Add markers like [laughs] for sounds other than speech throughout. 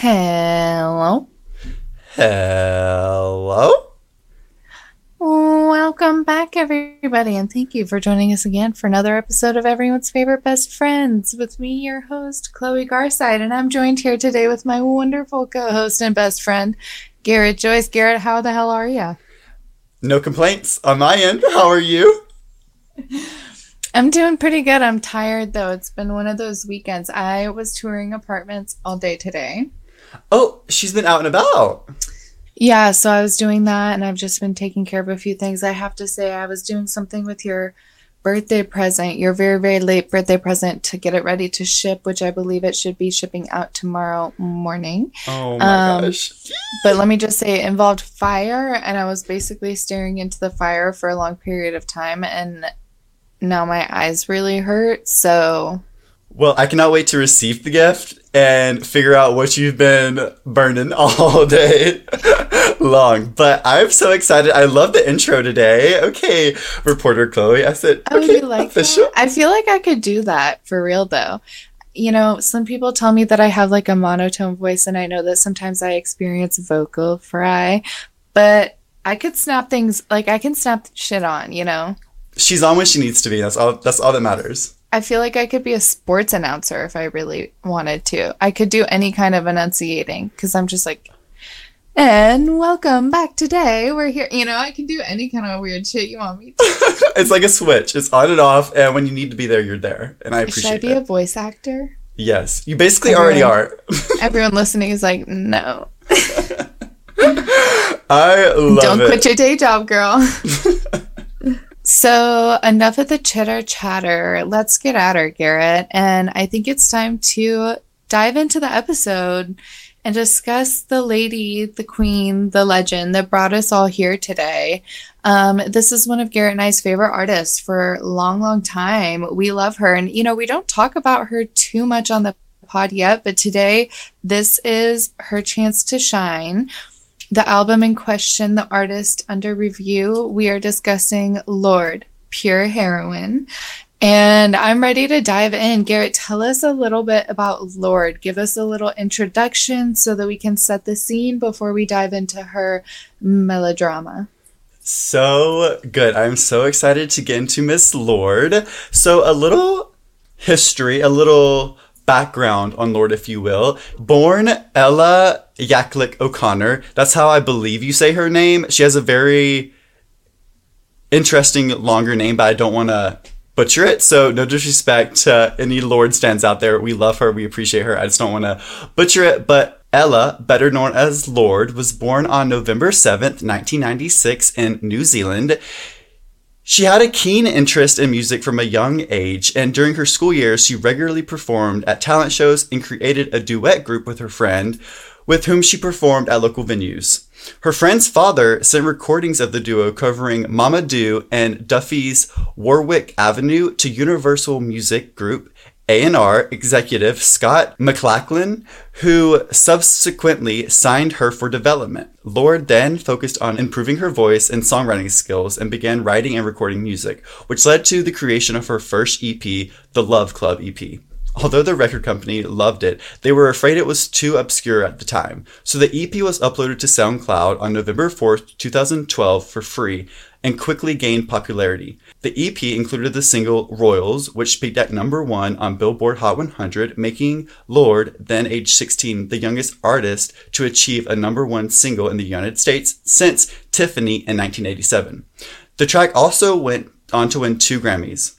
Hello. Hello. Welcome back, everybody, and thank you for joining us again for another episode of Everyone's Favorite Best Friends with me, your host, Chloe Garside. And I'm joined here today with my wonderful co host and best friend, Garrett Joyce. Garrett, how the hell are you? No complaints on my end. How are you? I'm doing pretty good. I'm tired though. It's been one of those weekends. I was touring apartments all day today. Oh, she's been out and about. Yeah, so I was doing that and I've just been taking care of a few things. I have to say, I was doing something with your birthday present, your very, very late birthday present to get it ready to ship, which I believe it should be shipping out tomorrow morning. Oh my Um, gosh. But let me just say, it involved fire, and I was basically staring into the fire for a long period of time, and now my eyes really hurt. So Well, I cannot wait to receive the gift and figure out what you've been burning [laughs] all day [laughs] long. But I'm so excited. I love the intro today. Okay, reporter Chloe. I said, Oh, okay, you like official. that? I feel like I could do that for real though. You know, some people tell me that I have like a monotone voice, and I know that sometimes I experience vocal fry, but I could snap things like I can snap shit on, you know? She's on when she needs to be. That's all. That's all that matters. I feel like I could be a sports announcer if I really wanted to. I could do any kind of enunciating because I'm just like, and welcome back today. We're here. You know, I can do any kind of weird shit you want me to. [laughs] it's like a switch. It's on and off, and when you need to be there, you're there. And I appreciate. Should I be it. a voice actor? yes, you basically already are. [laughs] Everyone listening is like, no. [laughs] I love Don't it. quit your day job, girl. So, enough of the chitter chatter. Let's get at her, Garrett. And I think it's time to dive into the episode and discuss the lady, the queen, the legend that brought us all here today. Um, this is one of Garrett and I's favorite artists for a long, long time. We love her. And, you know, we don't talk about her too much on the pod yet, but today this is her chance to shine. The album in question, the artist under review, we are discussing Lorde, Pure Heroine. And I'm ready to dive in. Garrett, tell us a little bit about Lorde. Give us a little introduction so that we can set the scene before we dive into her melodrama. So good. I'm so excited to get into Miss Lorde. So, a little history, a little background on Lorde, if you will. Born Ella Yaklick O'Connor. That's how I believe you say her name. She has a very interesting, longer name, but I don't want to butcher it. So, no disrespect to any Lorde stands out there. We love her. We appreciate her. I just don't want to butcher it. But Ella, better known as Lorde, was born on November 7th, 1996 in New Zealand. She had a keen interest in music from a young age, and during her school years, she regularly performed at talent shows and created a duet group with her friend, with whom she performed at local venues. Her friend's father sent recordings of the duo covering Mama Do and Duffy's Warwick Avenue to Universal Music Group A&R executive Scott McLachlan, who subsequently signed her for development. Lorde then focused on improving her voice and songwriting skills and began writing and recording music, which led to the creation of her first EP, the Love Club EP. Although the record company loved it, they were afraid it was too obscure at the time. So the EP was uploaded to SoundCloud on November 4th, 2012 for free and quickly gained popularity. The EP included the single Royals, which peaked at number one on Billboard Hot 100, making Lorde, then age 16, the youngest artist to achieve a number one single in the United States since Tiffany in 1987. The track also went on to win two Grammys.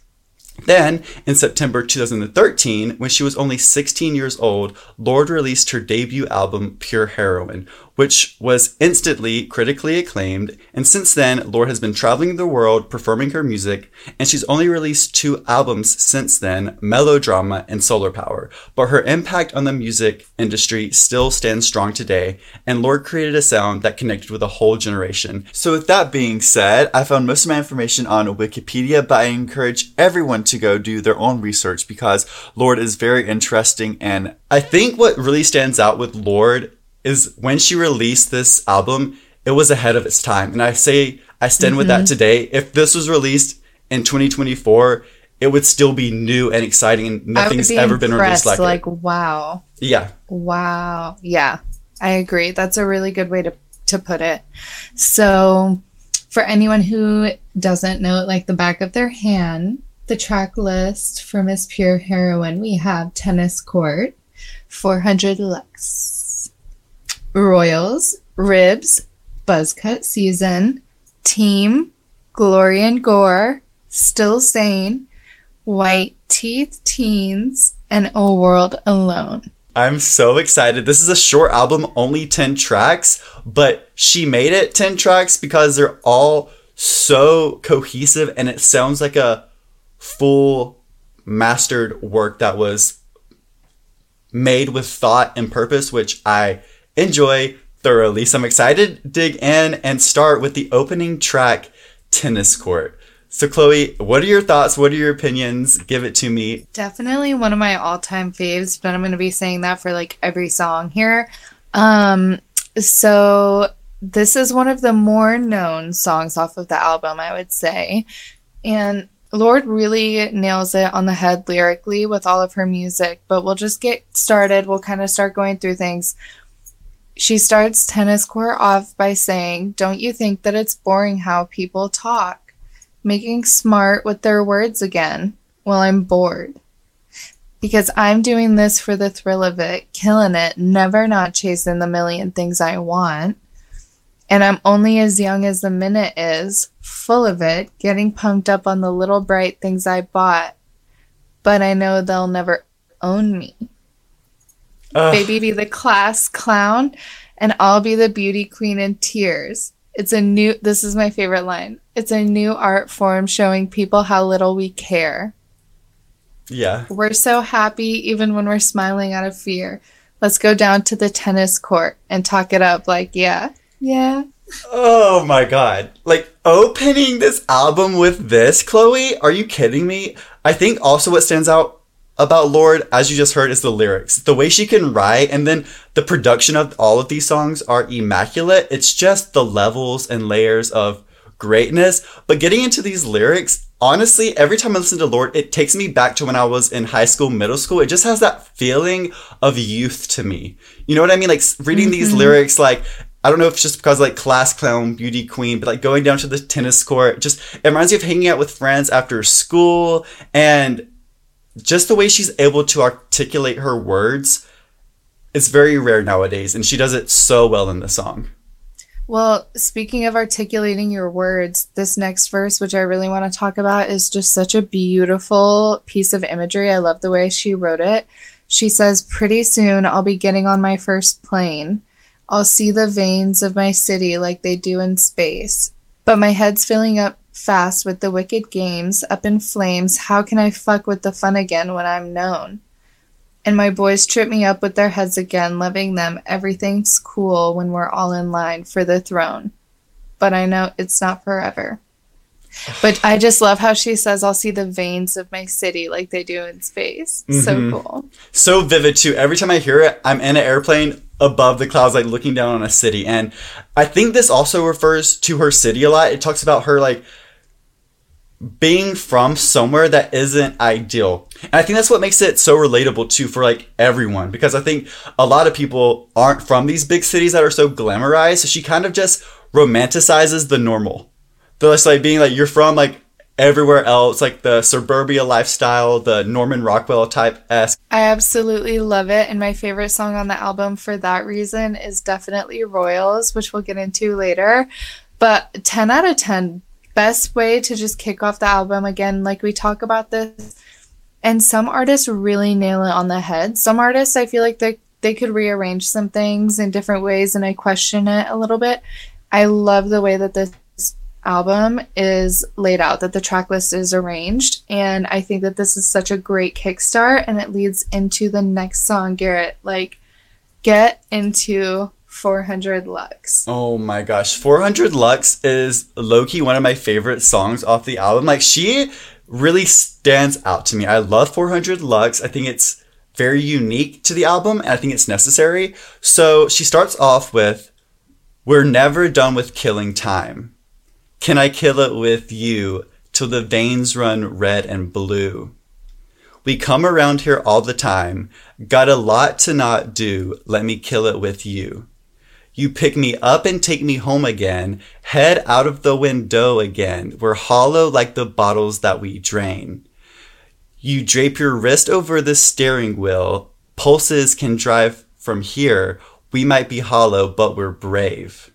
Then, in September 2013, when she was only 16 years old, Lorde released her debut album, Pure Heroine, which was instantly critically acclaimed. And since then, Lorde has been traveling the world performing her music, and she's only released two albums since then Melodrama and Solar Power. But her impact on the music industry still stands strong today, and Lorde created a sound that connected with a whole generation. So, with that being said, I found most of my information on Wikipedia, but I encourage everyone to go do their own research because Lorde is very interesting. And I think what really stands out with Lorde is when she released this album, it was ahead of its time. And I say, I stand with that mm-hmm. today. If this was released in 2024, it would still be new and exciting and nothing's ever been released like, like it. wow. Yeah. Wow. Yeah. I agree. That's a really good way to to put it. So, for anyone who doesn't know it like the back of their hand, the track list for Miss Pure Heroine, we have Tennis Court, 400 Lux, Royals, Ribs, Buzzcut Season, Team, Glory and Gore, Still Sane, White Teeth Teens, and A World Alone. I'm so excited. This is a short album, only 10 tracks, but she made it 10 tracks because they're all so cohesive and it sounds like a full mastered work that was made with thought and purpose, which I enjoy thoroughly. So I'm excited to dig in and start with the opening track, Tennis Court. So, Chloe, what are your thoughts? What are your opinions? Give it to me. Definitely one of my all time faves, but I'm going to be saying that for like every song here. Um, so, this is one of the more known songs off of the album, I would say. And Lorde really nails it on the head lyrically with all of her music, but we'll just get started. We'll kind of start going through things. She starts Tennis Court off by saying, Don't you think that it's boring how people talk? making smart with their words again Well, I'm bored. Because I'm doing this for the thrill of it, killing it, never not chasing the million things I want. And I'm only as young as the minute is, full of it, getting pumped up on the little bright things I bought. But I know they'll never own me. Ugh. Baby be the class clown, and I'll be the beauty queen in tears. It's a new, this is my favorite line. It's a new art form showing people how little we care. Yeah. We're so happy even when we're smiling out of fear. Let's go down to the tennis court and talk it up like, yeah, yeah. Oh my god. Like opening this album with this, Chloe? Are you kidding me? I think also what stands out about Lorde, as you just heard, is the lyrics. The way she can write, and then the production of all of these songs are immaculate. It's just the levels and layers of greatness. But getting into these lyrics, honestly, every time I listen to Lorde, it takes me back to when I was in high school, middle school. It just has that feeling of youth to me. You know what I mean? Like reading mm-hmm. these lyrics, like, I don't know if it's just because like class clown, beauty queen, but like going down to the tennis court, just it reminds me of hanging out with friends after school and just the way she's able to articulate her words is very rare nowadays, and she does it so well in the song. Well, speaking of articulating your words, this next verse, which I really want to talk about, is just such a beautiful piece of imagery. I love the way she wrote it. She says, Pretty soon I'll be getting on my first plane. I'll see the veins of my city like they do in space. But my head's filling up fast with the wicked games, up in flames, how can I fuck with the fun again when I'm known? And my boys trip me up with their heads again, loving them. Everything's cool when we're all in line for the throne. But I know it's not forever. But I just love how she says, I'll see the veins of my city like they do in space. Mm-hmm. So cool. So vivid, too. Every time I hear it, I'm in an airplane above the clouds, like looking down on a city. And I think this also refers to her city a lot. It talks about her, like, being from somewhere that isn't ideal. And I think that's what makes it so relatable too for like everyone because I think a lot of people aren't from these big cities that are so glamorized. So she kind of just romanticizes the normal. The like being like you're from like everywhere else, like the suburbia lifestyle, the Norman Rockwell type esque. I absolutely love it. And my favorite song on the album for that reason is definitely Royals, which we'll get into later. But 10 out of 10 best way to just kick off the album again like we talk about this and some artists really nail it on the head. Some artists i feel like they they could rearrange some things in different ways and i question it a little bit. I love the way that this album is laid out that the track list is arranged and i think that this is such a great kickstart and it leads into the next song garrett. Like get into 400 Lux. Oh my gosh. 400 Lux is low key one of my favorite songs off the album. Like, she really stands out to me. I love 400 Lux. I think it's very unique to the album and I think it's necessary. So she starts off with We're never done with killing time. Can I kill it with you till the veins run red and blue. We come around here all the time. Got a lot to not do. Let me kill it with you. You pick me up and take me home again. Head out of the window again. We're hollow like the bottles that we drain. You drape your wrist over the steering wheel. Pulses can drive from here. We might be hollow, but we're brave.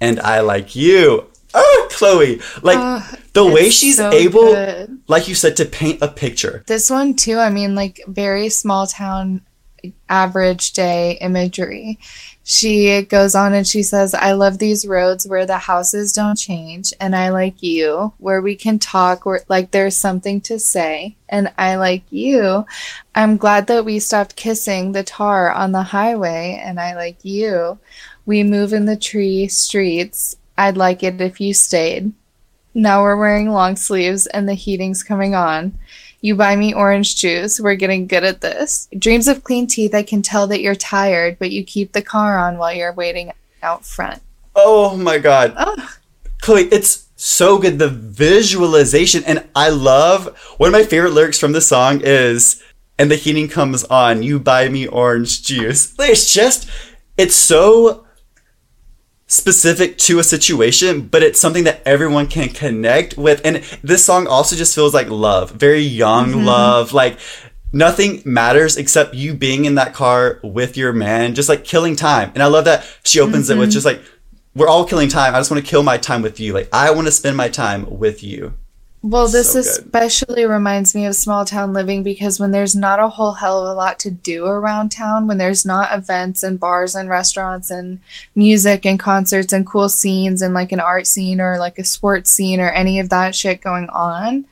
And I like you. Oh, Chloe. Like Oh, the way she's so able, good. like you said, to paint a picture. This one too, I mean, like very small town, average day imagery. She goes on and she says, I love these roads where the houses don't change, and I like you, where we can talk, where like there's something to say, and I like you. I'm glad that we stopped kissing the tar on the highway, and I like you. We move in the tree streets. I'd like it if you stayed. Now we're wearing long sleeves and the heating's coming on. You buy me orange juice. We're getting good at this. Dreams of clean teeth. I can tell that you're tired, but you keep the car on while you're waiting out front. Oh my God. Oh, Chloe, it's so good. The visualization. And I love one of my favorite lyrics from the song is, and the heating comes on, you buy me orange juice. It's just, it's so specific to a situation, but it's something that everyone can connect with. And this song also just feels like love, very young mm-hmm. love. Like, Nothing matters except you being in that car with your man, just like killing time. And I love that she opens it with mm-hmm. just like, we're all killing time. I just want to kill my time with you. Like, I want to spend my time with you. Well, this So especially reminds me of small town living because when there's not a whole hell of a lot to do around town, when there's not events and bars and restaurants and music and concerts and cool scenes and like an art scene or like a sports scene or any of that shit going on,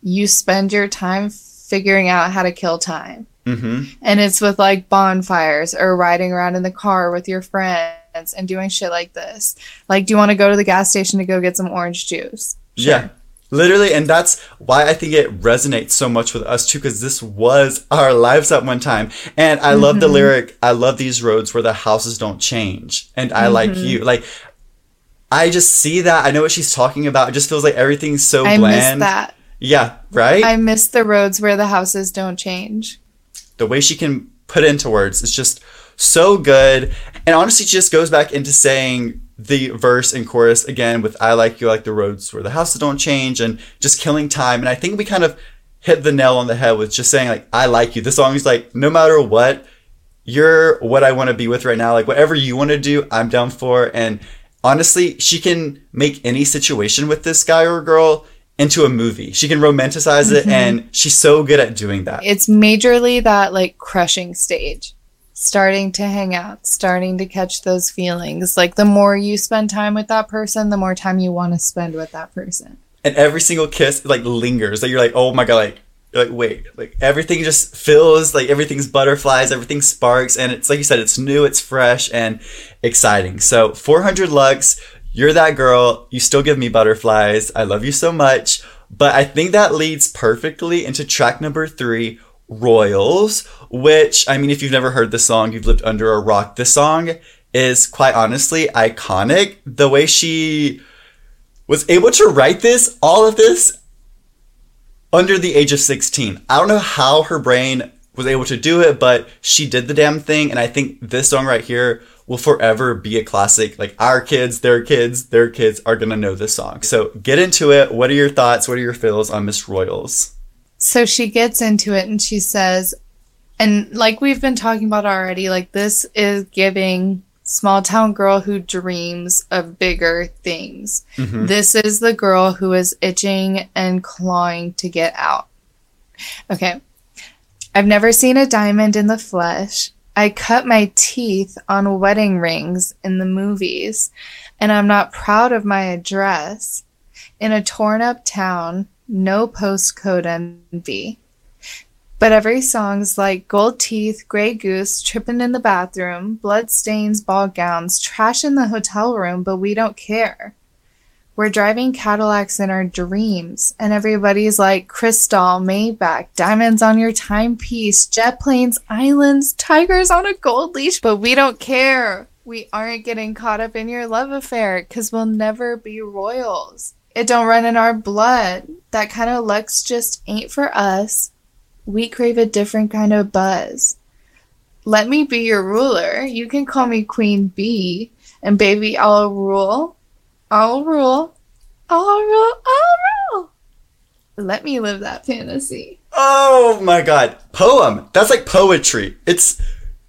you spend your time figuring out how to kill time. hmm And it's with like bonfires or riding around in the car with your friends and doing shit like this. Like, do you want to go to the gas station to go get some orange juice? Yeah. Literally, and that's why I think it resonates so much with us too, because this was our [laughs] lives at one time. And I love the mm-hmm. lyric, I love these roads where the houses don't change. And I like mm-hmm. you. Like, I just see that. I know what she's talking about. It just feels like everything's so I bland. miss that. Yeah, right? I miss the roads where the houses don't change. the way she can put into words is just so good. And honestly, she just goes back into saying the verse and chorus again with I like you like the roads where the houses don't change and just killing time. And I think we kind of hit the nail on the head with just saying like I like you. This song is like no matter what, you're what I want to be with right now. Like whatever you want to do, I'm down for. And honestly, she can make any situation with this guy or girl into a movie. She can romanticize it mm-hmm. and she's so good at doing that. It's majorly that like crushing stage. Starting to hang out, starting to catch those feelings. Like the more you spend time with that person, the more time you want to spend with that person. and every single kiss like lingers. Like you're like, oh my god, like like wait, like everything just fills, like everything's butterflies, everything sparks, and it's like you said, it's new, it's fresh, and exciting. So 400 lux, you're that girl. You still give me butterflies. I love you so much. But I think that leads perfectly into track number three, Royals, which I mean, if you've never heard this song, you've lived under a rock. This song is quite honestly iconic. The way she was able to write this, all of this, under the age of 16. I don't know how her brain was able to do it, but she did the damn thing. And I think this song right here will forever be a classic. Like our kids, their kids, their kids are to know this song. So get into it. What are your thoughts? What are your feels on Miss Royals? So she gets into it and she says, and like we've been talking about already, like this is giving small town girl who dreams of bigger things. Mm-hmm. This is the girl who is itching and clawing to get out. Okay. I've never seen a diamond in the flesh. I cut my teeth on wedding rings in the movies, and I'm not proud of my address. In a torn up town, no postcode envy. But every song's like gold teeth, gray goose, tripping in the bathroom, blood stains, ball gowns, trash in the hotel room, but we don't care. We're driving Cadillacs in our dreams, and everybody's like crystal, Maybach, diamonds on your timepiece, jet planes, islands, tigers on a gold leash, but we don't care. We aren't getting caught up in your love affair because we'll never be royals. It don't run in our blood. That kind of luxe just ain't for us. We crave a different kind of buzz. Let me be your ruler. You can call me Queen Bee. And baby, I'll rule. I'll rule. I'll rule. I'll rule. Let me live that fantasy. Oh my god. Poem. That's like poetry. It's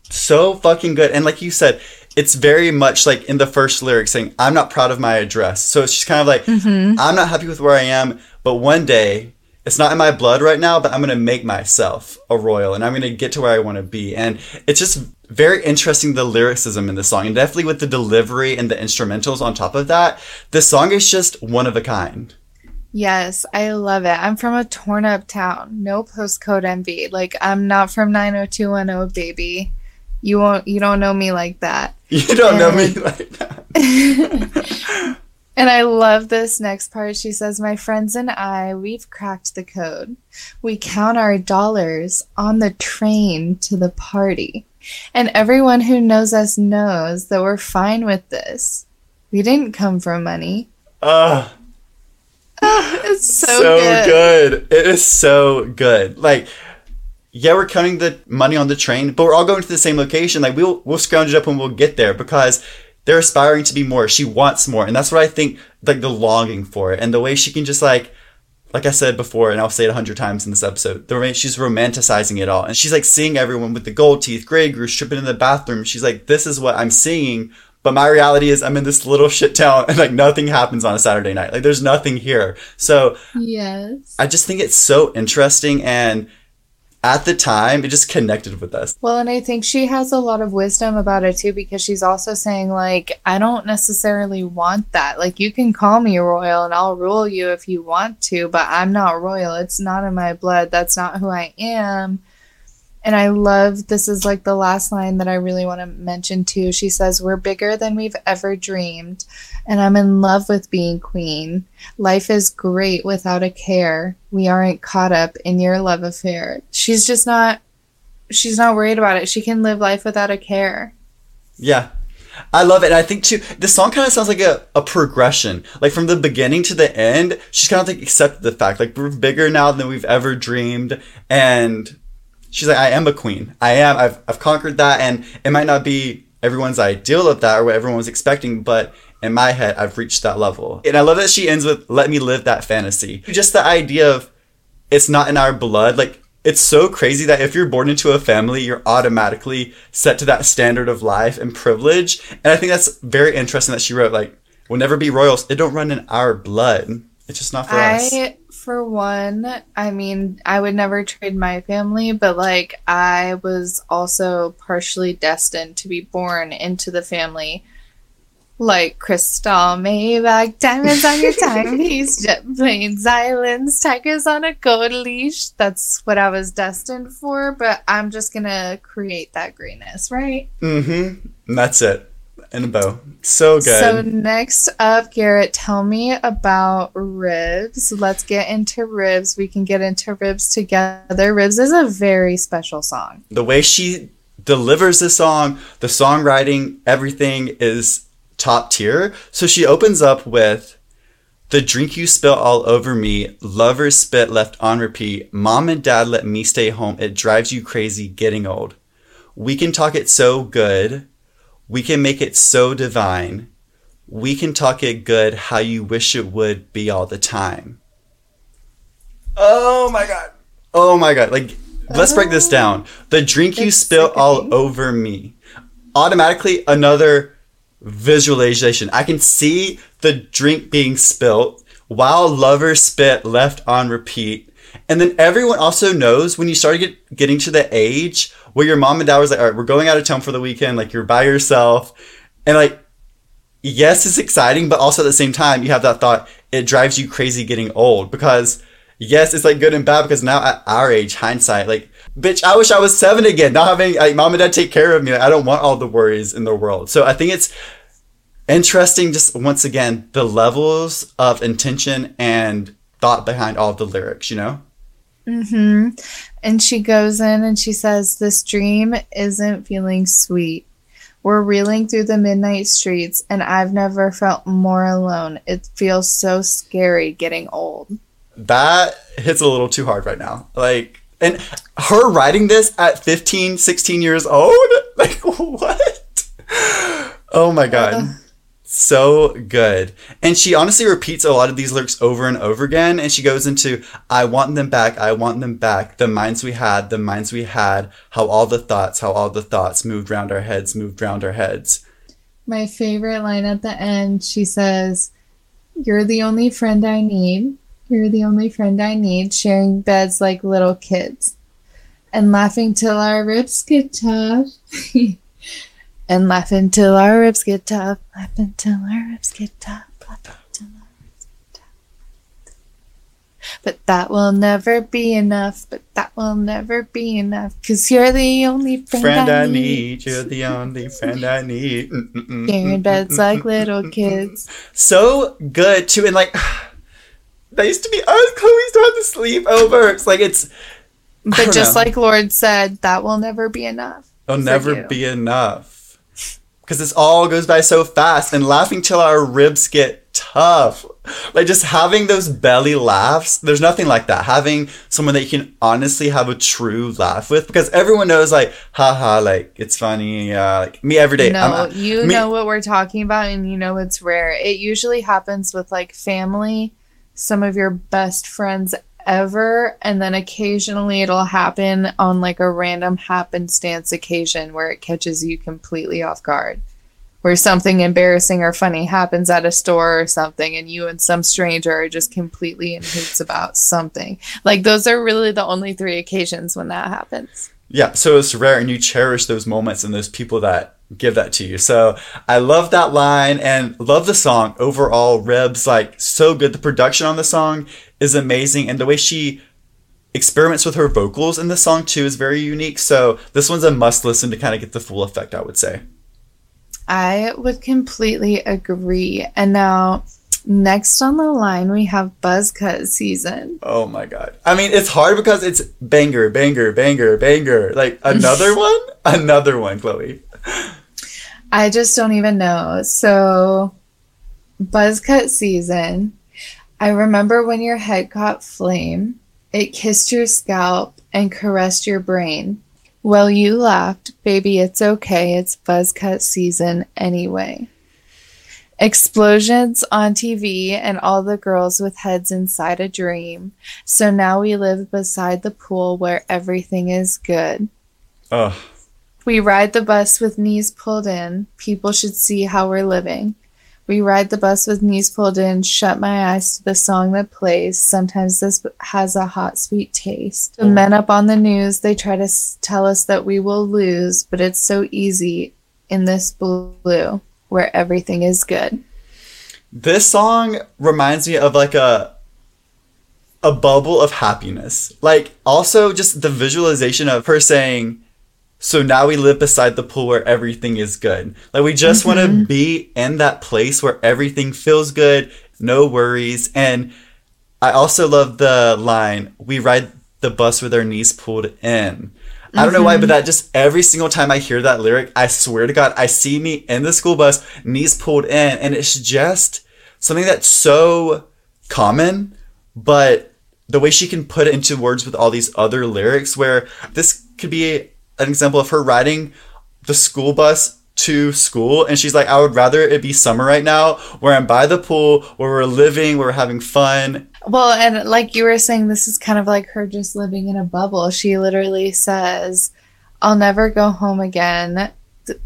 so fucking good. And like you said, it's very much like in the first lyric saying, I'm not proud of my address. So it's just kind of like, mm-hmm. I'm not happy with where I am, but one day, it's not in my blood right now, but I'm going to make myself a royal and I'm going to get to where I want to be. And it's just very interesting the lyricism in the song and definitely with the delivery and the instrumentals on top of that. The song is just one of a kind. Yes, I love it. I'm from a torn up town. No postcode envy. Like I'm not from 90210, baby. You won't you don't know me like that. [laughs] You don't know me [laughs] like that. [laughs] And I love this next part. She says, My friends and I, we've cracked the code. We count our dollars on the train to the party. And everyone who knows us knows that we're fine with this. We didn't come for money. Ugh. Ah, it's so, so, good. good. It is so good. Like, yeah, we're counting the money on the train, but we're all going to the same location. Like, we'll we'll scrounge it up when we'll get there because they're aspiring to be more. She wants more, and that's what I think. Like the longing for it, and the way she can just like. Like I said before, and I'll say it a hundred times in this episode, the way she's romanticizing it all. And she's like seeing everyone with the gold teeth, Grey Goose, tripping in the bathroom. She's like, this is what I'm seeing. But my reality is I'm in this little shit town and like nothing happens on a Saturday night. Like there's nothing here. So Yes. I just think it's so interesting and at the time it just connected with us. Well, and I think she has a lot of wisdom about it too, because she's also saying, like, I don't necessarily want that. Like, you can call me royal and I'll rule you if you want to, but I'm not royal. It's not in my blood. That's not who I am. And I love this is like the last line that I really want to mention too. She says, We're bigger than we've ever dreamed, and I'm in love with being queen. Life is great without a care. We aren't caught up in your love affair. She's just not she's not worried about it. She can live life without a care. Yeah. I love it. And I think too, this song kind of sounds like a, a progression. Like from the beginning to the end, she's kind of like accepted the fact, like we're bigger now than we've ever dreamed. And she's like, I am a queen. I am. I've, I've conquered that. And it might not be everyone's ideal of that or what everyone was expecting, but in my head, I've reached that level. And I love that she ends with, let me live that fantasy. Just the idea of it's not in our blood. Like, it's so crazy that if you're born into a family, you're automatically set to that standard of life and privilege. And I think that's very interesting that she wrote, like, we'll never be royals. It don't run in our blood. It's just not for us. I, for one, I mean, I would never trade my family, but like, I was also partially destined to be born into the family. Like crystal, Maybach, diamonds on your [laughs] timepiece, jet planes, islands, tigers on a gold leash. That's what I was destined for, but I'm just gonna create that greatness, right? Mm-hmm. That's it. And a bow. So good. So next up, Garrett, tell me about ribs. Let's get into ribs. We can get into ribs together. Ribs is a very special song. the way she delivers the song, the songwriting, everything is top tier. So she opens up with the drink you spill all over me, lovers spit left on repeat, mom and dad let me stay home, it drives you crazy getting old. We can talk it so good, we can make it so divine. We can talk it good how you wish it would be all the time. Oh my god. Oh my god. Like let's break this oh. down. The drink you spill all over me. Automatically another visualization. I can see the drink being spilt while lovers spit left on repeat. And then everyone also knows when you start get, getting to the age where your mom and dad was like, all right, we're going out of town for the weekend. Like you're by yourself. And like, yes, it's exciting, but also at the same time, you have that thought, it drives you crazy getting old because yes, it's like good and bad because now at our age, hindsight, like, bitch, I wish I was seven again, not having like mom and dad take care of me. Like, I don't want all the worries in the world. So I think it's interesting, just once again, the levels of intention and thought behind all the lyrics, you know? hmm And she goes in and she says, This dream isn't feeling sweet. We're reeling through the midnight streets, and I've never felt more alone. It feels so scary getting old. That hits a little too hard right now. Like, and her writing this at 15, 16 years old? [laughs] Like, what? Oh my God. So good. And she honestly repeats a lot of these lyrics over and over again. And she goes into, I want them back. I want them back. The minds we had, the minds we had, how all the thoughts, how all the thoughts moved round our heads, moved round our heads. My favorite line at the end, she says, You're the only friend I need. You're the only friend I need, sharing beds like little kids. And laughing till our ribs get tough. [laughs] and laugh until our ribs get tough. Laugh until our ribs get tough. Laugh until our ribs get tough. But that will never be enough. But that will never be enough. Cause you're the only friend, friend I, I need. need. You're the only friend I need. Sharing beds like little kids. So good too. And like, [sighs] that used to be us. Chloe used to have to sleep over. It's like it's. But just know. like Lorde said, that will never be enough. It'll never you. be enough because this all goes by so fast and laughing till our ribs get tough. Like just having those belly laughs, there's nothing like that. Having someone that you can honestly have a true laugh with because everyone knows like, haha, like it's funny. Uh, like me every day. No, you me- know what we're talking about and you know it's rare. It usually happens with like family, some of your best friends ever and then occasionally it'll happen on like a random happenstance occasion where it catches you completely off guard. Where something embarrassing or funny happens at a store or something and you and some stranger are just completely in hoots about something. Like those are really the only three occasions when that happens yeah so it's rare and you cherish those moments and those people that give that to you. So I love that line and love the song overall. Reb's like so good. The production on the song is amazing, and the way she experiments with her vocals in the song too is very unique. So this one's a must listen to kind of get the full effect. I would say. I would completely agree. And now. Next on the line, we have Buzzcut season. Oh my god. I mean, it's hard because it's banger, banger, banger, banger. Like [laughs] another one? Another one, Chloe. I just don't even know. So, buzzcut season. I remember when your head caught flame, it kissed your scalp and caressed your brain. Well, you laughed, baby, it's okay. It's buzz cut season anyway. Explosions on TV and all the girls with heads inside a dream. So now we live beside the pool where everything is good. Ugh. We ride the bus with knees pulled in. People should see how we're living. We ride the bus with knees pulled in, shut my eyes to the song that plays. Sometimes this has a hot, sweet taste. The mm. men up on the news, they try to tell us that we will lose, but it's so easy in this blue where everything is good. This song reminds me of like a a bubble of happiness. Like also just the visualization of her saying so now we live beside the pool where everything is good. Like we just mm-hmm. want to be in that place where everything feels good, no worries. And I also love the line, we ride the bus with our knees pulled in. Mm-hmm. I don't know why, but mm-hmm. that just every single time I hear that lyric, I swear to God, I see me in the school bus, knees pulled in, and it's just something that's so common, but the way she can put it into words with all these other lyrics, where this could be an example of her riding the school bus to school and she's like i would rather it be summer right now where i'm by the pool where we're living where we're having fun. Well and like you were saying this is kind of like her just living in a bubble. She literally says i'll never go home again.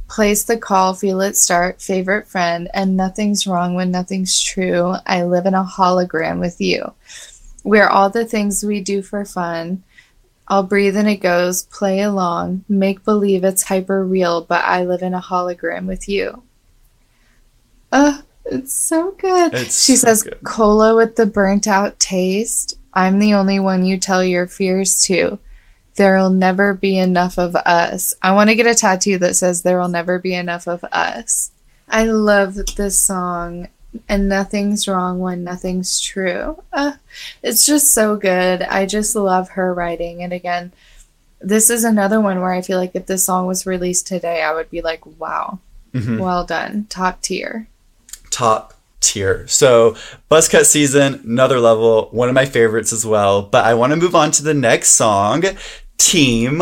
Place the call feel it start favorite friend and nothing's wrong when nothing's true. I live in a hologram with you. We're all the things we do for fun I'll breathe and it goes, play along, make believe it's hyper real, but I live in a hologram with you. Uh, it's so good. It's she so says, good. Cola with the burnt out taste. I'm the only one you tell your fears to. There'll never be enough of us. I want to get a tattoo that says, There'll never be enough of us. I love this song and nothing's wrong when nothing's true. Uh, it's just so good. I just love her writing. And again, this is another one where I feel like if this song was released today, I would be like, wow, Mm-hmm. Well done. Top tier. top tier. So, Buzzcut season, another level, one of my favorites as well. But I want to move on to the next song, Team.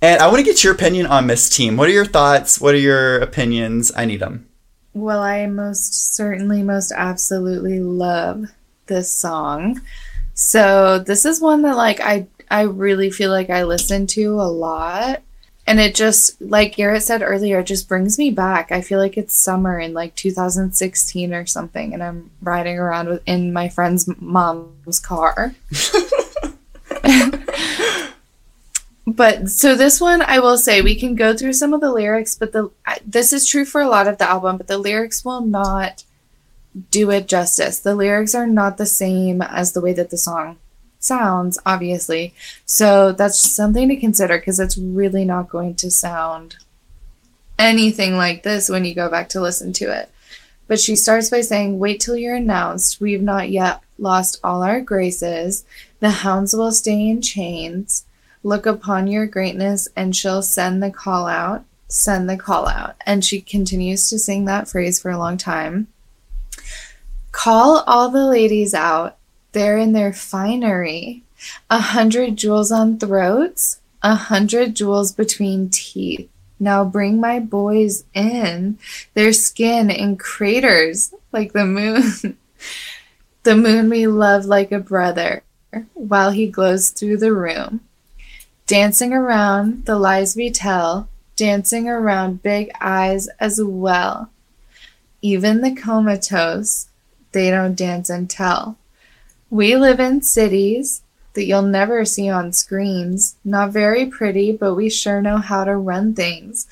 And I want to get your opinion on Miss Team. What are your thoughts? What are your opinions? I need them. Well, I most certainly, most absolutely love this song. So this is one that like I I really feel like I listen to a lot. And it just like Garrett said earlier, it just brings me back. I feel like it's summer in like 2016 or something, and I'm riding around with, in my friend's mom's car. [laughs] but so this one i will say we can go through some of the lyrics but the this is true for a lot of the album but the lyrics will not do it justice. The lyrics are not the same as the way that the song sounds obviously. So that's something to consider because it's really not going to sound anything like this when you go back to listen to it. But she starts by saying wait till you're announced. We've not yet lost all our graces. The hounds will stay in chains look upon your greatness and she'll send the call out send the call out. And she continues to sing that phrase for a long time. Call all the ladies out. They're in their finery. A hundred jewels on throats a hundred jewels between teeth. Now bring my boys in. Their skin in craters like the moon. [laughs] The moon we love like a brother while he glows through the room dancing around the lies we tell, dancing around big eyes as well. Even the comatose, they don't dance and tell. We live in cities that you'll never see on screens. Not very pretty, but we sure know how to run things.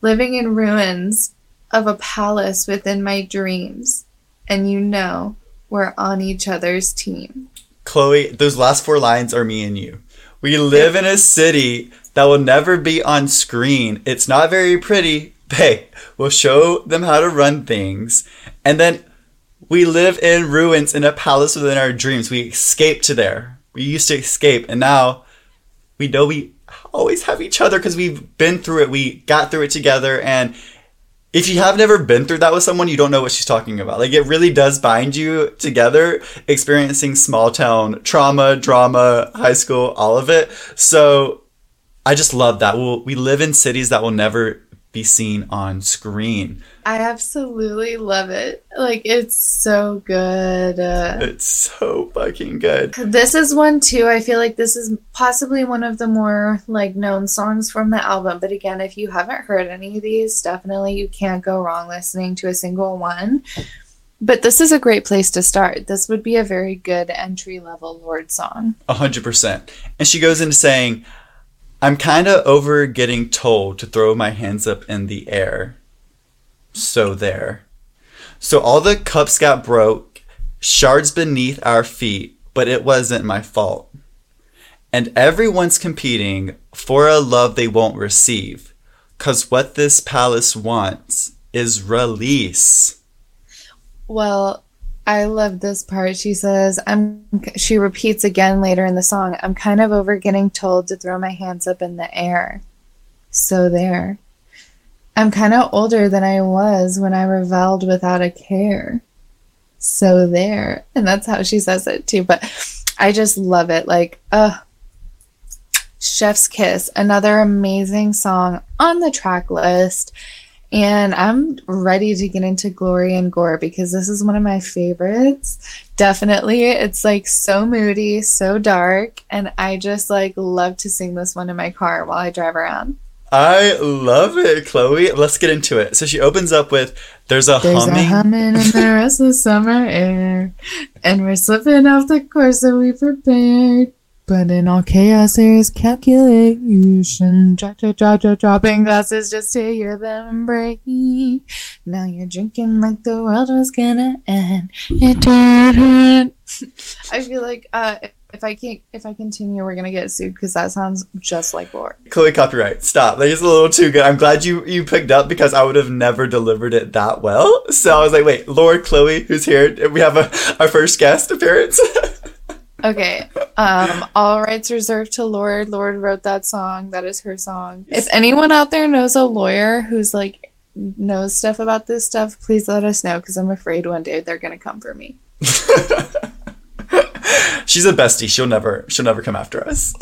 Living in ruins of a palace within my dreams. And you know, we're on each other's team. Chloe, those last four lines are me and you. We live in a city that will never be on screen. It's not very pretty. [laughs] Hey, we'll show them how to run things. And then we live in ruins in a palace within our dreams. We escaped to there. We used to escape, and now we know we always have each other because we've been through it. We got through it together. And if you have never been through that with someone, you don't know what she's talking about. Like it really does bind you together, experiencing small town trauma, drama, high school, all of it. So I just love that. We'll, we live in cities that will never be seen on screen. I absolutely love it. Like, it's so good. Uh, It's so fucking good. this is one, too. I feel like this is possibly one of the more, like, known songs from the album. But again, if you haven't heard any of these, definitely you can't go wrong listening to a single one. But this is a great place to start. This would be a very good entry level Lorde song. A hundred percent. And she goes into saying, I'm kind of over getting told to throw my hands up in the air. So there. So all the cups got broke, shards beneath our feet, but it wasn't my fault. And everyone's competing for a love they won't receive. Cause what this palace wants is release. Well, I love this part. She says, I'm she repeats again later in the song, I'm kind of over getting told to throw my hands up in the air. So there. I'm kind of older than I was when I reveled without a care. So there. And that's how she says it too, but I just love it. Like, uh Chef's Kiss, another amazing song on the track list. And I'm ready to get into Glory and Gore because this is one of my favorites. Definitely. It's like so moody, so dark. And I just like love to sing this one in my car while I drive around. I love it, Chloe. Let's get into it. So she opens up with There's a There's humming. a humming in the restless summer air. And we're slipping off the course that we prepared. But in all chaos, there is calculation. Drop, drop, drop, drop, dropping glasses just to hear them break. Now you're drinking like the world was gonna end. I feel like uh, if I can't, if I continue, we're gonna get sued because that sounds just like Lorde. Chloe, copyright. Stop. That is a little too good. I'm glad you you picked up because I would have never delivered it that well. So I was like, wait, Lorde Chloe, who's here? We have a our first guest appearance. [laughs] Okay. Um, all rights reserved to Lorde. Lorde wrote that song. That is her song. If anyone out there knows a lawyer who's like knows stuff about this stuff, please let us know because I'm afraid one day they're gonna come for me. [laughs] She's a bestie. She'll never she'll never come after us.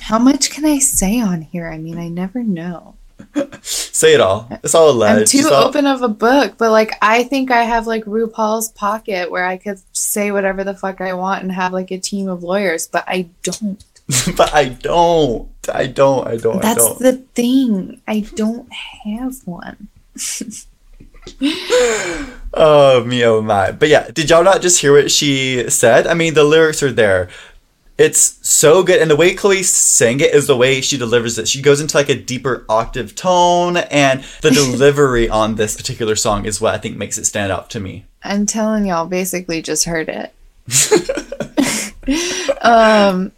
How much can I say on here? I mean, I never know. [laughs] Say it all. It's all alleged. I'm too all- open of a book, but like I think I have like RuPaul's pocket where I could say whatever the fuck I want and have like a team of lawyers, but I don't. [laughs] but I don't. I don't. I don't. I That's don't. the thing. I don't have one. [laughs] Oh me, oh my. But yeah, did y'all not just hear what she said? I mean, the lyrics are there. It's so good, and the way Chloe sang it is the way she delivers it. She goes into like a deeper octave tone, and the [laughs] delivery on this particular song is what I think makes it stand out to me. I'm telling y'all, basically just heard it. [laughs] [laughs] um,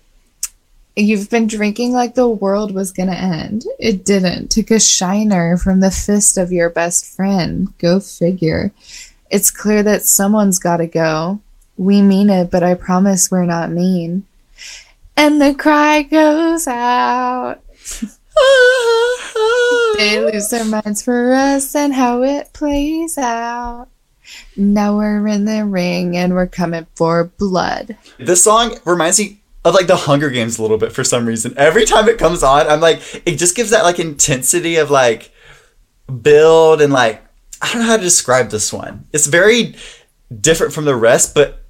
you've been drinking like the world was gonna end. It didn't. Took a shiner from the fist of your best friend. Go figure. It's clear that someone's gotta go. We mean it, but I promise we're not mean. And the cry goes out. [laughs] They lose their minds for us and how it plays out. Now we're in the ring and we're coming for blood. This song reminds me of like the Hunger Games a little bit for some reason. Every time it comes on, I'm like, it just gives that like intensity of like build and like I don't know how to describe this one. It's very different from the rest, but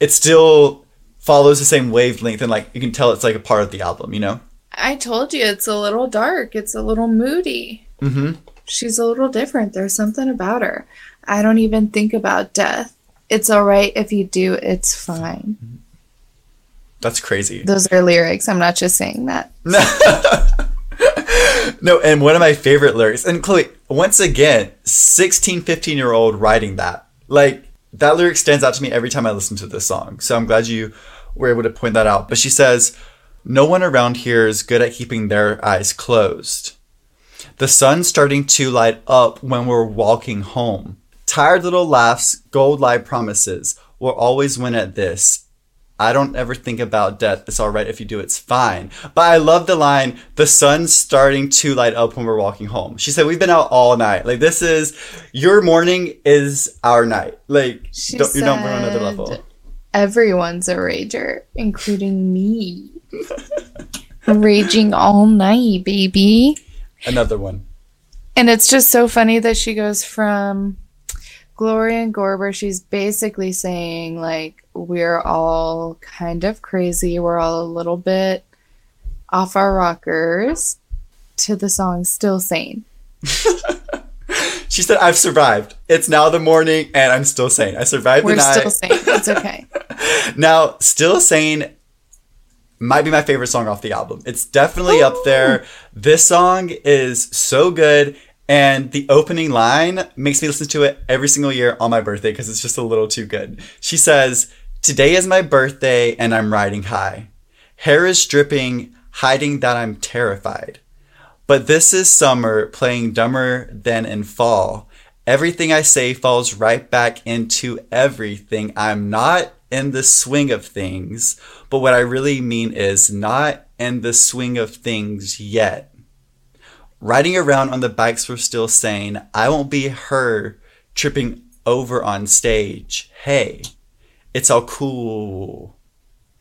it's still follows the same wavelength and like you can tell it's like a part of the album, you know? I told you it's a little dark, it's a little moody. Mm-hmm. She's a little different. There's something about her. I don't even think about death. It's all right if you do, it's fine. That's crazy. Those are lyrics. I'm not just saying that. no, [laughs] and one of my favorite lyrics, and Chloe, once again, 16, 15 year old writing that. Like, that lyric stands out to me every time I listen to this song. So I'm glad you were able to point that out. But she says, No one around here is good at keeping their eyes closed. The sun's starting to light up when we're walking home. Tired little laughs, gold lie promises. We'll always win at this. I don't ever think about death. It's all right if you do, it's fine. But I love the line, the sun's starting to light up when we're walking home. She said, We've been out all night. Like, this is your morning is our night. Like, don't, you don't go on another level. Everyone's a rager, including me. [laughs] Raging all night, baby. Another one. And it's just so funny that she goes from Gloria and Gorber. She's basically saying, like, we're all kind of crazy. We're all a little bit off our rockers to the song Still Sane. [laughs] [laughs] She said, I've survived. It's now the morning and I'm still sane. I survived the night. We're still sane. It's okay. [laughs] Now, Still Sane might be my favorite song off the album. It's definitely up there. This song is so good. And the opening line makes me listen to it every single year on my birthday because it's just a little too good. She says, Today is my birthday and I'm riding high. Hair is dripping, hiding that I'm terrified. But this is summer playing dumber than in fall. Everything I say falls right back into everything. I'm not in the swing of things, but what I really mean is not in the swing of things yet. Riding around on the bikes we're still saying, I won't be her tripping over on stage. Hey, it's all cool.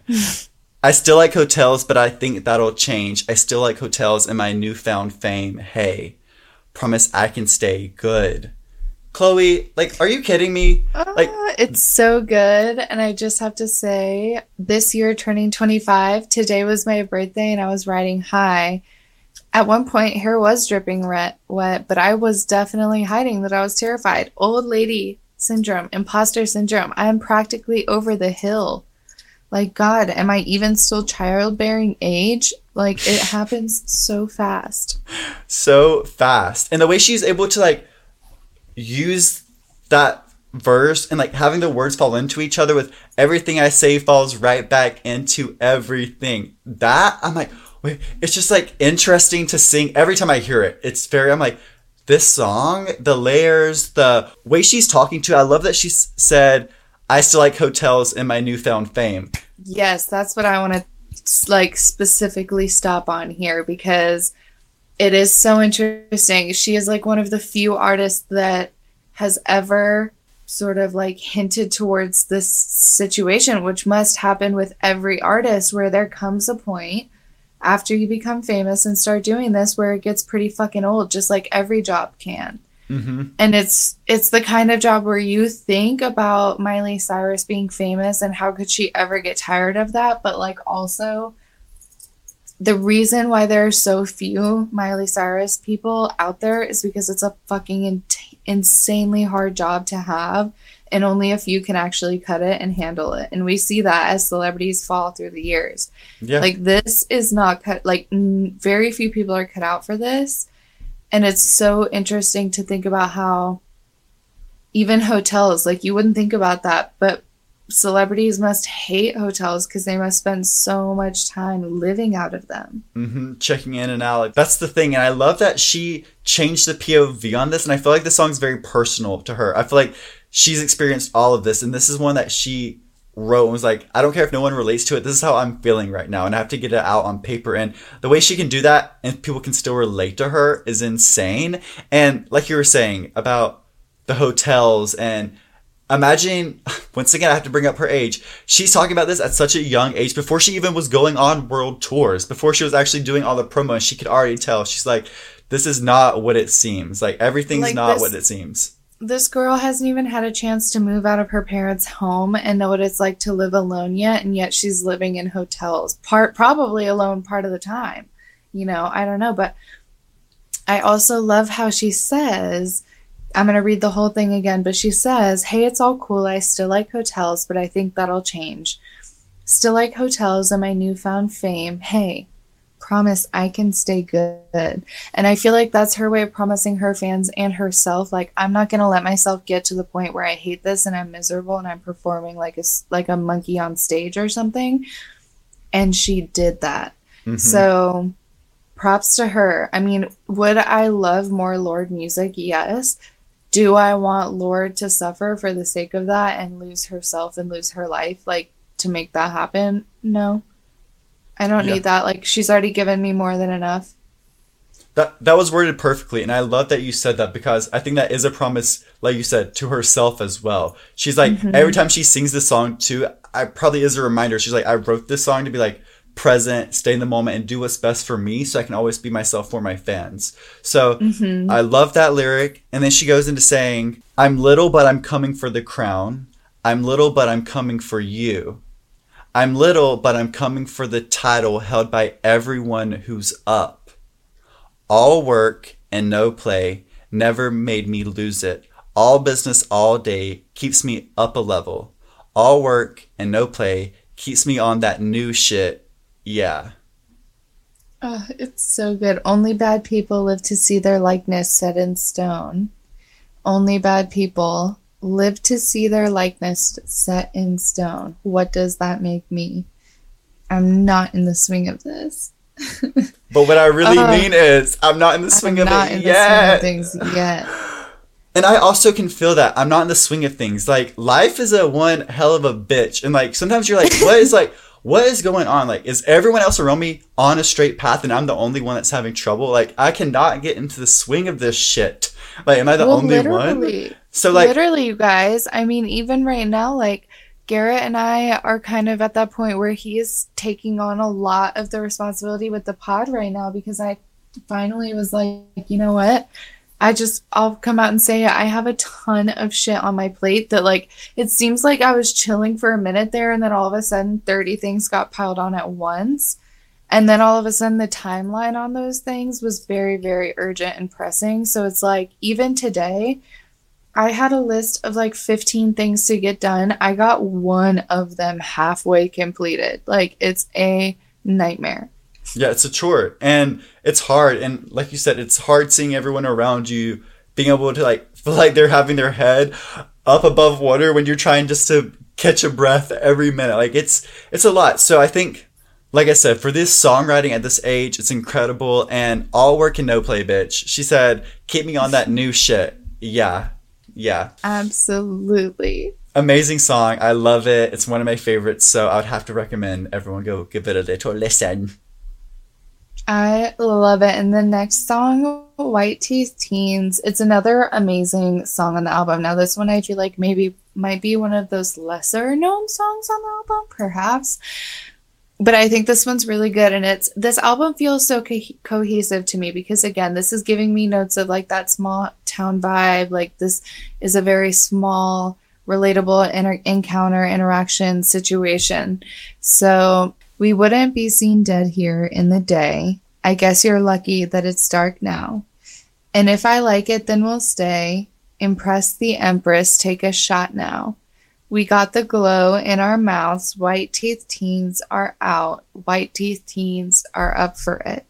[laughs] I still like hotels, but I think that'll change. I still like hotels in my newfound fame. Hey, promise I can stay good. Chloe, like, are you kidding me? Like, Ah, it's so good. And I just have to say, this year turning 25, today was my birthday and I was riding high. At one point, hair was dripping wet, wet, but I was definitely hiding that I was terrified. Old lady syndrome, imposter syndrome. I'm practically over the hill. Like, God, am I even still childbearing age? Like, it [laughs] happens so fast. so fast. And the way she's able to, like, use that verse and, like, having the words fall into each other with everything I say falls right back into everything. That, I'm like, wait, it's just, like, interesting to sing every time I hear it. It's very, I'm like, this song, the layers, the way she's talking to, I love that she said, I still like hotels in my newfound fame. Yes, that's what I want to like specifically stop on here because it is so interesting. She is like one of the few artists that has ever sort of like hinted towards this situation, which must happen with every artist, where there comes a point after you become famous and start doing this where it gets pretty fucking old, just like every job can. Mm-hmm. And it's it's the kind of job where you think about Miley Cyrus being famous and how could she ever get tired of that, but like also the reason why there are so few Miley Cyrus people out there is because it's a fucking in- insanely hard job to have and only a few can actually cut it and handle it. And we see that as celebrities fall through the years. Yeah. Like this is not cut like n- very few people are cut out for this. And it's so interesting to think about how even hotels, like you wouldn't think about that, but celebrities must hate hotels because they must spend so much time living out of them. hmm Checking in and out. Like, That's the thing. And I love that she changed the POV on this. And I feel like the song's very personal to her. I feel like she's experienced all of this. And this is one that she wrote and was like, I don't care if no one relates to it. This is how I'm feeling right now. And I have to get it out on paper. And the way she can do that and people can still relate to her is insane. And like you were saying about the hotels and imagine [laughs] once again i have to bring up her age she's talking about this at such a young age before she even was going on world tours before she was actually doing all the promo she could already tell she's like this is not what it seems like everything's Like not this- what it seems This girl hasn't even had a chance to move out of her parents' home and know what it's like to live alone yet, and yet she's living in hotels. Part probably alone part of the time. You know, I don't know, but I also love how she says, I'm going to read the whole thing again, but she says, Hey, it's all cool. I still like hotels, but I think that'll change. Still like hotels and my newfound fame. Hey, promise I can stay good. And I feel like that's her way of promising her fans and herself like I'm not going to let myself get to the point where I hate this and I'm miserable and I'm performing like a like a monkey on stage or something. And she did that. Mhm. So props to her. I mean, would I love more Lorde music? Yes. Do I want Lorde to suffer for the sake of that and lose herself and lose her life like to make that happen? No. I don't Yeah. need that. Like she's already given me more than enough. That that was worded perfectly, and I love that you said that because I think that is a promise, like you said, to herself as well. She's like mm-hmm. every time she sings this song too, I probably is a reminder. She's like, I wrote this song to be like present, stay in the moment, and do what's best for me, so I can always be myself for my fans. So mm-hmm. I love that lyric, and then she goes into saying, "I'm little, but I'm coming for the crown. I'm little, but I'm coming for you." I'm little, but I'm coming for the title held by everyone who's up. All work and no play never made me lose it. All business all day keeps me up a level. All work and no play keeps me on that new shit. Yeah. Oh, it's so good. Only bad people live to see their likeness set in stone. Only bad people live to see their likeness set in stone. What does that make me? I'm not in the swing of this. [laughs] But what I really Uh, mean is, I'm not in the swing I'm of not it in yet. the swing of things yet. And I also can feel that I'm not in the swing of things. Like life is a one hell of a bitch, and like sometimes you're like, what is like, [laughs] what is going on? Like, is everyone else around me on a straight path, and I'm the only one that's having trouble? Like, I cannot get into the swing of this shit. Like, am I the Well, only one? So like, Literally, you guys. I mean, even right now, like Garrett and I are kind of at that point where he is taking on a lot of the responsibility with the pod right now because I finally was like, you know what? I just, I'll come out and say. I have a ton of shit on my plate that, like, it seems like I was chilling for a minute there and then all of a sudden 30 things got piled on at once. And then all of a sudden, the timeline on those things was very, very urgent and pressing. So it's like, even today, I had a list of like 15 things to get done. I got one of them halfway completed. Like, it's a nightmare. yeah, it's a chore, and it's hard. And like you said, it's hard seeing everyone around you being able to like feel like they're having their head up above water when you're trying just to catch a breath every minute. Like it's it's a lot. So I think, like I said, for this songwriting at this age, it's incredible and all work and no play, bitch. She said, "Keep me on that new shit." Yeah, yeah. Absolutely. Amazing song. I love it. It's one of my favorites. So I would have to recommend everyone go give it a little listen. I love it. And the next song, White Teeth Teens, it's another amazing song on the album. Now, this one I feel like maybe might be one of those lesser known songs on the album, perhaps. But I think this one's really good. And it's this album feels so co- cohesive to me because, again, this is giving me notes of like that small town vibe. Like, this is a very small, relatable inter- encounter, interaction situation. So, we wouldn't be seen dead here in the day. I guess you're lucky that it's dark now. And if I like it, then we'll stay. Impress the Empress, take a shot now. We got the glow in our mouths. White teeth teens are out. White teeth teens are up for it.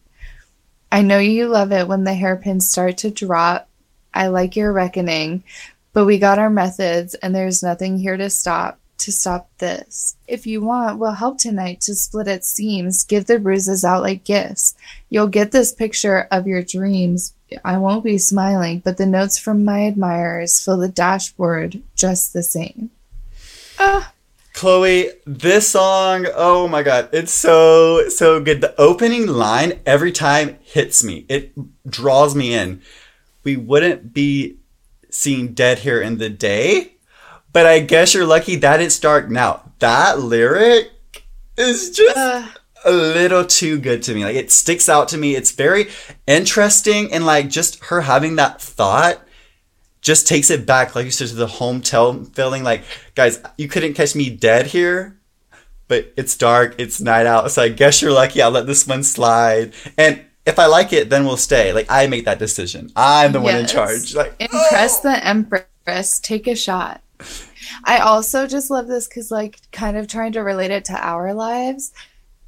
I know you love it when the hairpins start to drop. I like your reckoning, but we got our methods and there's nothing here to stop to stop this. If you want, we'll help tonight to split its seams, give the bruises out like gifts. You'll get this picture of your dreams. I won't be smiling, but the notes from my admirers fill the dashboard just the same. Ah. Chloe, this song, oh my god, it's so, so good. The opening line every time hits me, it draws me in. We wouldn't be seen dead here in the day but I guess you're lucky that it's dark now. That lyric is just uh, a little too good to me. Like it sticks out to me. It's very interesting and like just her having that thought just takes it back, like you said, to the hometown feeling. Like, guys, you couldn't catch me dead here, but it's dark, it's night out. So I guess you're lucky. I'll let this one slide. And if I like it, then we'll stay. Like I make that decision. I'm the yes. one in charge. Like impress oh. the empress. Take a shot. I also just love this because, like, kind of trying to relate it to our lives.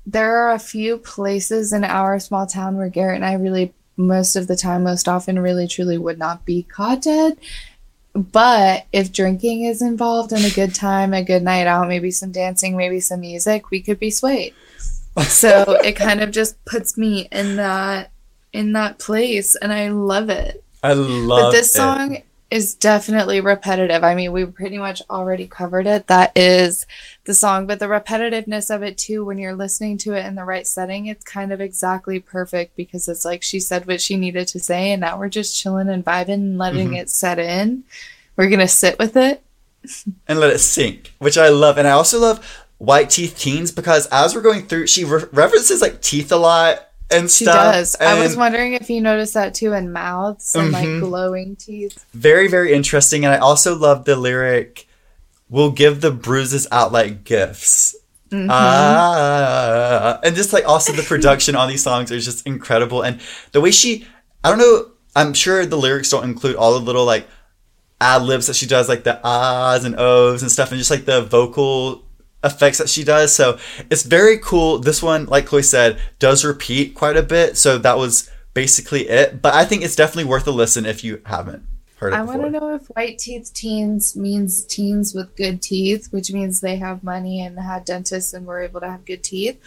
There are a few places in our small town where Garrett and I really, most of the time, most often, really truly would not be caught dead. But if drinking is involved and a good time, a good night out, maybe some dancing, maybe some music, we could be swayed. So [laughs] it kind of just puts me in that in that place, and I love it. I love. It. But this song it is definitely repetitive. I mean, we pretty much already covered it. That is the song, but the repetitiveness of it too, when you're listening to it in the right setting, it's kind of exactly perfect because it's like she said what she needed to say, and now we're just chilling and vibing and letting mm-hmm. it set in. We're gonna sit with it [laughs] and let it sink, which I love. And I also love White Teeth Teens because as we're going through, she re- references like teeth a lot and she stuff. does. And I was wondering if you noticed that too in mouths and mm-hmm. like glowing teeth. Very, very interesting. And I also love the lyric, "We'll give the bruises out like gifts." Mm-hmm. Ah, and just like also the production on these songs is just incredible, and the way she, I don't know, I'm sure the lyrics don't include all the little like ad libs that she does, like the ahs and ohs and stuff, and just like the vocal effects that she does. So it's very cool. This one, like Chloe said, does repeat quite a bit. So that was basically it. But I think it's definitely worth a listen if you haven't heard it. I want to know if white teeth teens means teens with good teeth, which means they have money and had dentists and were able to have good teeth.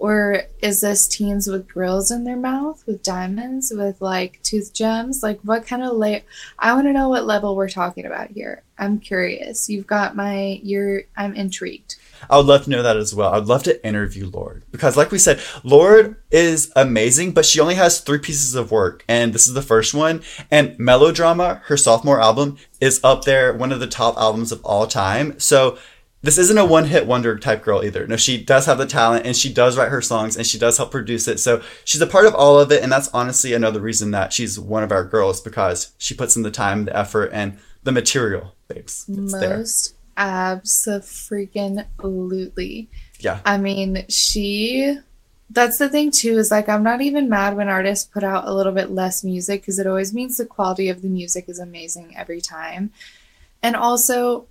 Or is this teens with grills in their mouth, with diamonds, with like tooth gems? Like, what kind of layer? I want to know what level we're talking about here. I'm curious. You've got my, you're, I'm intrigued. I would love to know that as well. I'd love to interview Lorde because, like we said, Lorde is amazing, but she only has three pieces of work, and this is the first one. And Melodrama, her sophomore album, is up there, one of the top albums of all time. So this isn't a one hit wonder type girl either. No, she does have the talent and she does write her songs and she does help produce it. So she's a part of all of it. And that's honestly another reason that she's one of our girls because she puts in the time, the effort, and the material, babes. It's Most there. Absolutely. Yeah. I mean, she that's the thing too is like I'm not even mad when artists put out a little bit less music because it always means the quality of the music is amazing every time. And also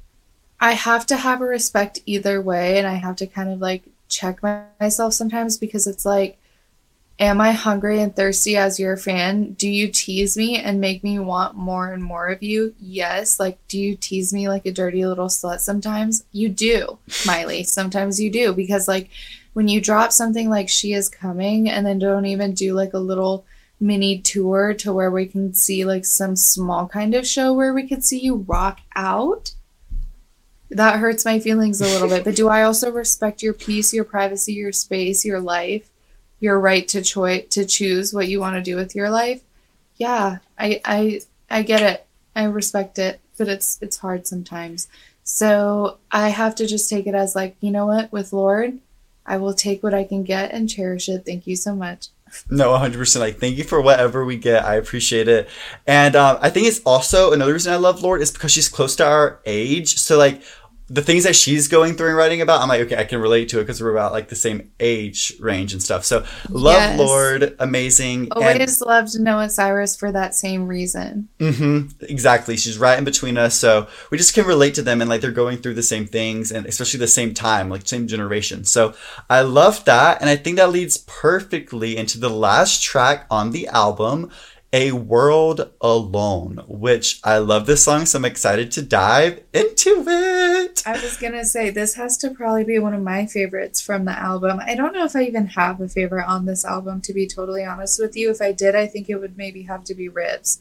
I have to have a respect either way and I have to kind of like check myself sometimes because it's like Am I hungry and thirsty as your fan? Do you tease me and make me want more and more of you? Yes. Like, do you tease me like a dirty little slut sometimes? You do, Miley. Sometimes you do. Because, like, when you drop something like She Is Coming and then don't even do like a little mini tour to where we can see like some small kind of show where we could see you rock out, that hurts my feelings a little bit. But do I also respect your peace, your privacy, your space, your life? Your right to choice to choose what you want to do with your life. Yeah, I I I get it. I respect it, but it's it's hard sometimes. So I have to just take it as like, you know what, with Lorde, I will take what I can get and cherish it. Thank you so much. No, 100%. Like, thank you for whatever we get. I appreciate it. And um, I think it's also another reason I love Lorde is because she's close to our age. So, like, the things that she's going through and writing about, I'm like, okay, I can relate to it because we're about like the same age range and stuff. So, love yes. Lorde, amazing. Always and, loved Noah Cyrus for that same reason. Mm-hmm, exactly. She's right in between us, so we just can relate to them and like they're going through the same things and especially the same time, like same generation. So, I love that, and I think that leads perfectly into the last track on the album a World Alone, which I love this song, so I'm excited to dive into it. I was gonna say, this has to probably be one of my favorites from the album. I don't know if I even have a favorite on this album, to be totally honest with you. If I did, I think it would maybe have to be Ribs.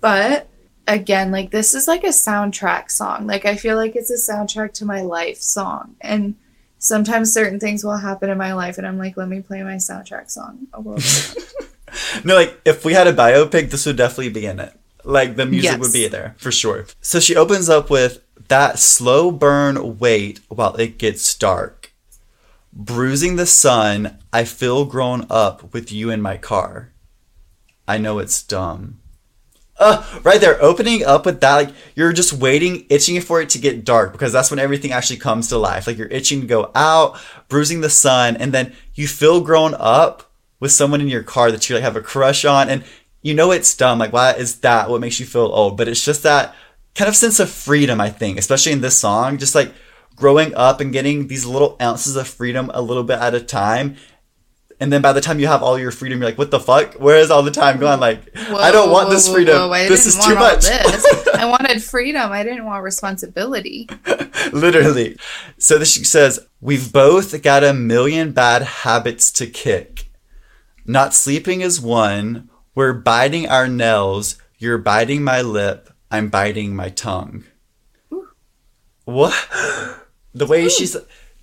But again, like, this is like a soundtrack song. Like, I feel like it's a soundtrack to my life song. And sometimes certain things will happen in my life, and I'm like, let me play my soundtrack song. A World Alone. [laughs] [laughs] [laughs] no, like if we had a biopic, this would definitely be in it. Like the music yes. would be there for sure. So she opens up with that slow burn wait while it gets dark. Bruising the sun, I feel grown up with you in my car. I know it's dumb. Uh, right there, opening up with that, like you're just waiting, itching for it to get dark because that's when everything actually comes to life. Like you're itching to go out, bruising the sun, and then you feel grown up with someone in your car that you like have a crush on and you know it's dumb like why is that what makes you feel old? But it's just that kind of sense of freedom i think especially in this song just like growing up and getting these little ounces of freedom a little bit at a time and then by the time you have all your freedom you're like what the fuck? Where is all the time going like whoa, i don't want this freedom. whoa, whoa, this is too much. i [laughs] wanted freedom. I didn't want responsibility. [laughs] Literally. So this she says we've both got a million bad habits to kick not sleeping is one. We're biting our nails. You're biting my lip. I'm biting my tongue. Ooh. What? [gasps] The way Ooh. she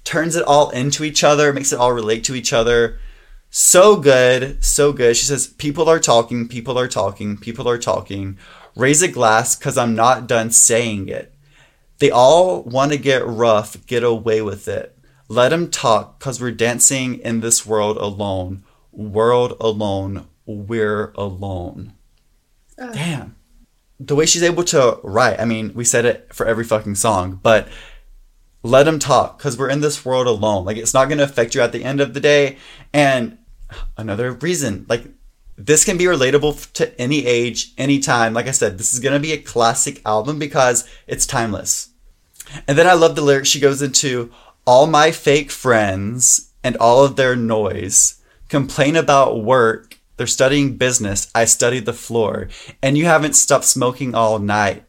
turns it all into each other, makes it all relate to each other. So good, so good. She says, People are talking, people are talking, people are talking. Raise a glass because I'm not done saying it. They all want to get rough, get away with it. Let them talk because we're dancing in this world alone world alone, we're alone. Uh. Damn. The way she's able to write, I mean, we said it for every fucking song, but let them talk because we're in this world alone. Like, it's not going to affect you at the end of the day. And another reason, like, this can be relatable to any age, any time. Like I said, this is going to be a classic album because it's timeless. And then I love the lyrics she goes into all my fake friends and all of their noise complain about work. They're studying business. I studied the floor. And you haven't stopped smoking all night.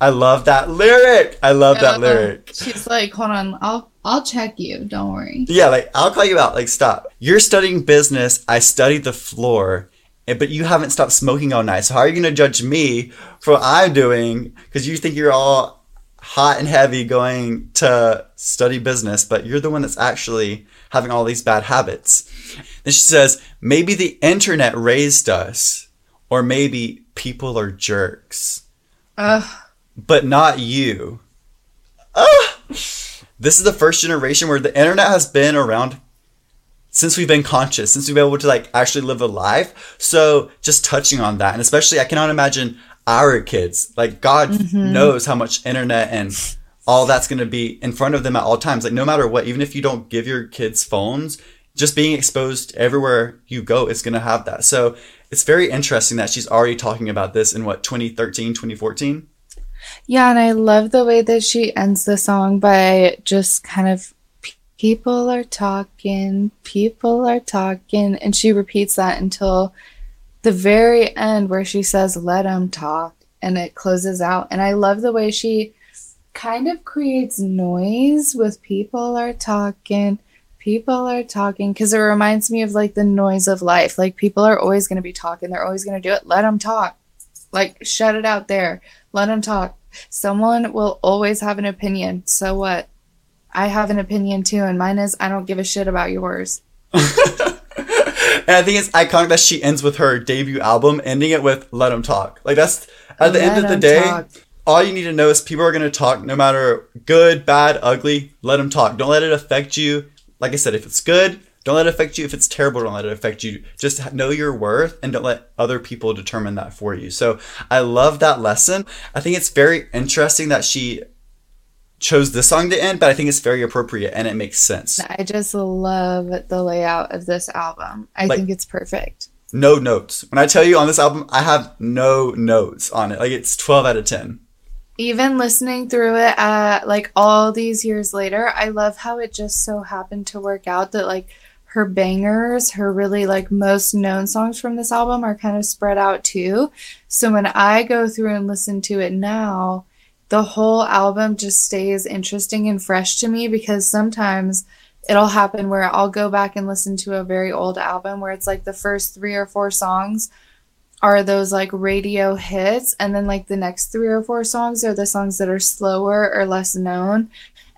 I love that lyric. I love yeah, that lyric. She's like, hold on, I'll I'll check you. Don't worry. Yeah, like I'll call you out. Like, stop. You're studying business. I studied the floor, but you haven't stopped smoking all night. So how are you gonna judge me for what I'm doing? Because you think you're all hot and heavy going to study business, but you're the one that's actually having all these bad habits. Then she says, maybe the internet raised us, or maybe people are jerks. Uh. But not you. Uh. This is the first generation where the internet has been around since we've been conscious, since we've been able to like actually live a life. So just touching on that, and especially I cannot imagine our kids. Like God mm-hmm. knows how much internet and all that's going to be in front of them at all times. Like no matter what, even if you don't give your kids phones, just being exposed everywhere you go is going to have that. So it's very interesting that she's already talking about this in what 2013, 2014. Yeah, and I love the way that she ends the song by just kind of people are talking, people are talking, and she repeats that until the very end where she says let them talk and it closes out. And I love the way she kind of creates noise with people are talking people are talking because it reminds me of like the noise of life. Like people are always going to be talking they're always going to do it. Let them talk. Like shut it out there. Let them talk. Someone will always have an opinion. So what? I have an opinion too and mine is i don't give a shit about yours. [laughs] And I think it's iconic that she ends with her debut album, ending it with let them Talk." Like that's at the end of the day. talk. All you need to know is people are going to talk no matter good, bad, ugly. Let them talk. Don't let it affect you. Like I said, if it's good, don't let it affect you. If it's terrible, don't let it affect you. Just know your worth and don't let other people determine that for you. So I love that lesson. I think it's very interesting that she chose this song to end, but I think it's very appropriate and it makes sense. I just love the layout of this album. I Like- think it's perfect. No notes. When I tell you on this album, I have no notes on it. Like it's 12 out of 10. Even listening through it uh like all these years later, I love how it just so happened to work out that like her bangers, her really like most known songs from this album are kind of spread out too. So when I go through and listen to it now, the whole album just stays interesting and fresh to me because sometimes it'll happen where I'll go back and listen to a very old album where it's like the first three or four songs are those like radio hits and then like the next three or four songs are the songs that are slower or less known.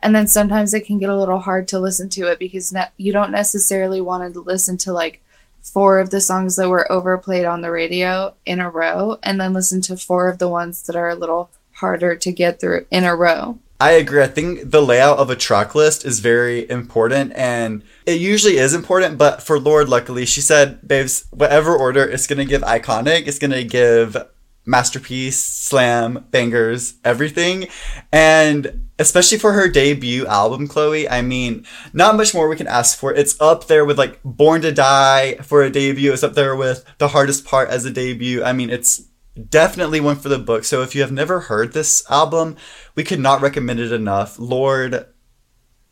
And then sometimes it can get a little hard to listen to it because ne- you don't necessarily want to listen to like four of the songs that were overplayed on the radio in a row and then listen to four of the ones that are a little harder to get through in a row I agree. I think the layout of a track list is very important and it usually is important, but for Lorde, luckily, she said, babes, whatever order, it's going to give iconic, it's going to give masterpiece, slam, bangers, everything. And especially for her debut album, Chloe, I mean, not much more we can ask for. It's up there with like Born to Die for a debut. It's up there with The Hardest Part as a debut. I mean, it's definitely one for the book. So if you have never heard this album, we could not recommend it enough. Lorde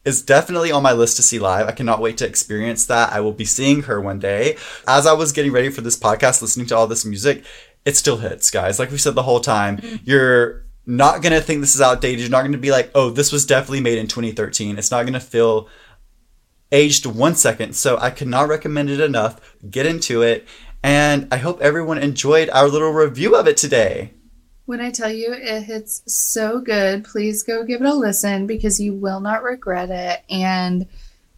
is definitely on my list to see live. I cannot wait to experience that. I will be seeing her one day. As I was getting ready for this podcast, listening to all this music, it still hits, guys. Like we said the whole time, mm-hmm. you're not going to think this is outdated. You're not going to be like, oh, this was definitely made in 2013. It's not going to feel aged one second. So I could not recommend it enough. Get into it. And I hope everyone enjoyed our little review of it today. When I tell you it hits so good, please go give it a listen because you will not regret it. And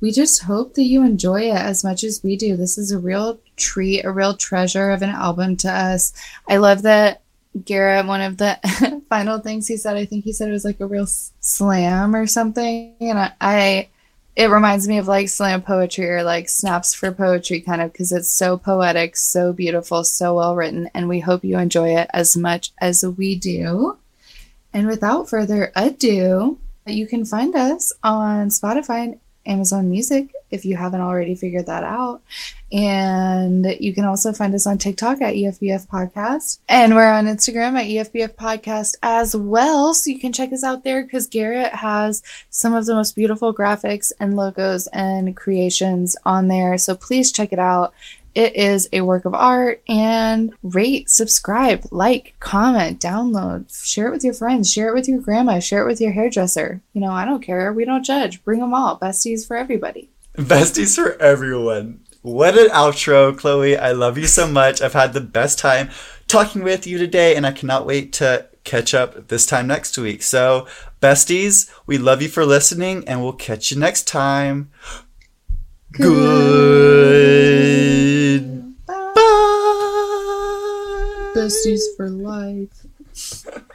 we just hope that you enjoy it as much as we do. This is a real treat, a real treasure of an album to us. I love that Garrett, one of the [laughs] final things he said, I think he said it was like a real slam or something. And I, I it reminds me of like slam poetry or like snaps for poetry kind of because it's so poetic, so beautiful, so well written, and we hope you enjoy it as much as we do. And without further ado, you can find us on Spotify and Amazon Music if you haven't already figured that out. And you can also find us on TikTok at EFBF Podcast. And we're on Instagram at EFBF Podcast as well. So you can check us out there because Garrett has some of the most beautiful graphics and logos and creations on there. So please check it out. It is a work of art and rate, subscribe, like, comment, download, share it with your friends, share it with your grandma, share it with your hairdresser. You know, I don't care. We don't judge. Bring them all. Besties for everybody. Besties for everyone. What an outro, Chloe. I love you so much. I've had the best time talking with you today, and I cannot wait to catch up this time next week. So, besties, we love you for listening, and we'll catch you next time. Good. Bye. Besties for life. [laughs]